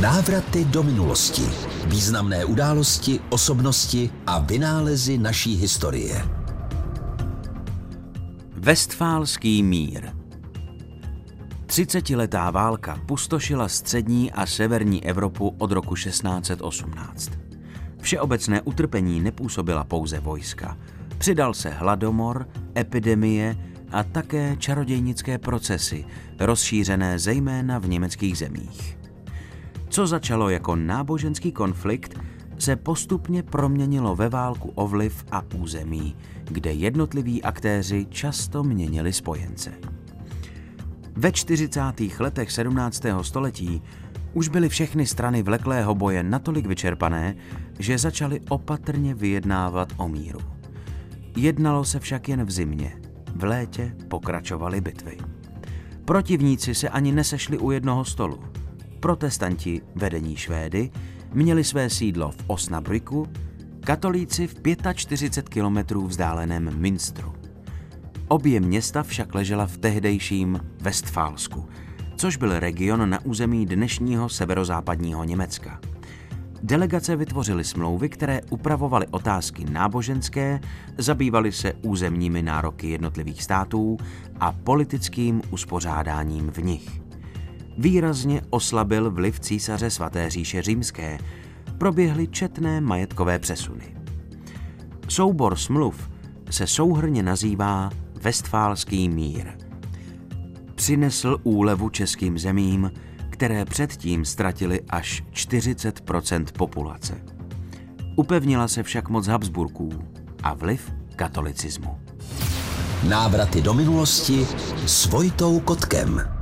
Návraty do minulosti. Významné události, osobnosti a vynálezy naší historie. Vestfálský mír Třicetiletá válka pustošila střední a severní Evropu od roku 1618. Všeobecné utrpení nepůsobila pouze vojska. Přidal se hladomor, epidemie a také čarodějnické procesy, rozšířené zejména v německých zemích. Co začalo jako náboženský konflikt, se postupně proměnilo ve válku o vliv a území, kde jednotliví aktéři často měnili spojence. Ve 40. letech 17. století už byly všechny strany vleklého boje natolik vyčerpané, že začaly opatrně vyjednávat o míru. Jednalo se však jen v zimě, v létě pokračovaly bitvy. Protivníci se ani nesešli u jednoho stolu. Protestanti, vedení Švédy, měli své sídlo v Osnabrücku, katolíci v 45 kilometrů vzdáleném Minstru. Obě města však ležela v tehdejším Westfálsku, což byl region na území dnešního severozápadního Německa. Delegace vytvořily smlouvy, které upravovaly otázky náboženské, zabývaly se územními nároky jednotlivých států a politickým uspořádáním v nich. Výrazně oslabil vliv císaře svaté říše římské, proběhly četné majetkové přesuny. Soubor smluv se souhrně nazývá Vestfálský mír. Přinesl úlevu českým zemím, které předtím ztratili až 40% populace. Upevnila se však moc Habsburků a vliv katolicismu. Návraty do minulosti s Vojtou Kotkem.